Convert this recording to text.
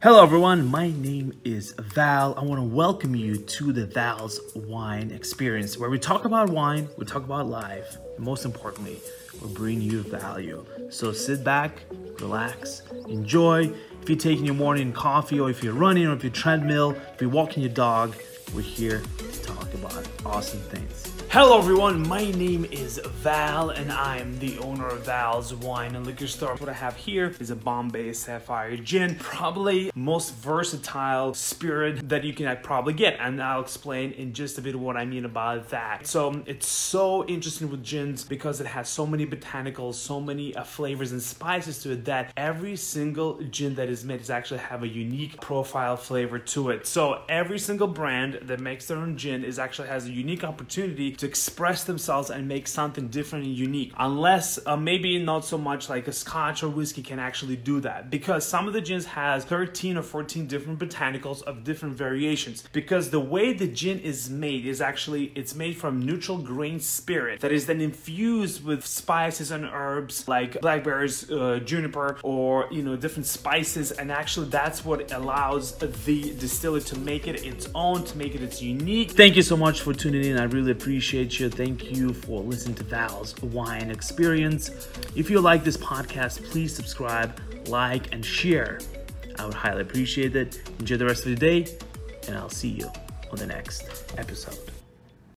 Hello, everyone. My name is Val. I want to welcome you to the Val's Wine Experience, where we talk about wine, we talk about life, and most importantly, we bring you value. So sit back, relax, enjoy. If you're taking your morning coffee, or if you're running, or if you're treadmill, if you're walking your dog, we're here talk about awesome things. Hello, everyone. My name is Val, and I'm the owner of Val's Wine and Liquor Store. What I have here is a Bombay Sapphire Gin, probably most versatile spirit that you can probably get, and I'll explain in just a bit what I mean about that. So it's so interesting with gins because it has so many botanicals, so many uh, flavors and spices to it that every single gin that is made is actually have a unique profile flavor to it. So every single brand that makes their own gin is actually has a unique opportunity to express themselves and make something different and unique. Unless uh, maybe not so much like a scotch or whiskey can actually do that because some of the gins has 13 or 14 different botanicals of different variations because the way the gin is made is actually it's made from neutral grain spirit that is then infused with spices and herbs like blackberries, uh, juniper or you know different spices and actually that's what allows the distiller to make it its own to make it its unique. Thank you so much for tuning in. I really appreciate you. Thank you for listening to Val's Wine Experience. If you like this podcast, please subscribe, like, and share. I would highly appreciate it. Enjoy the rest of the day, and I'll see you on the next episode.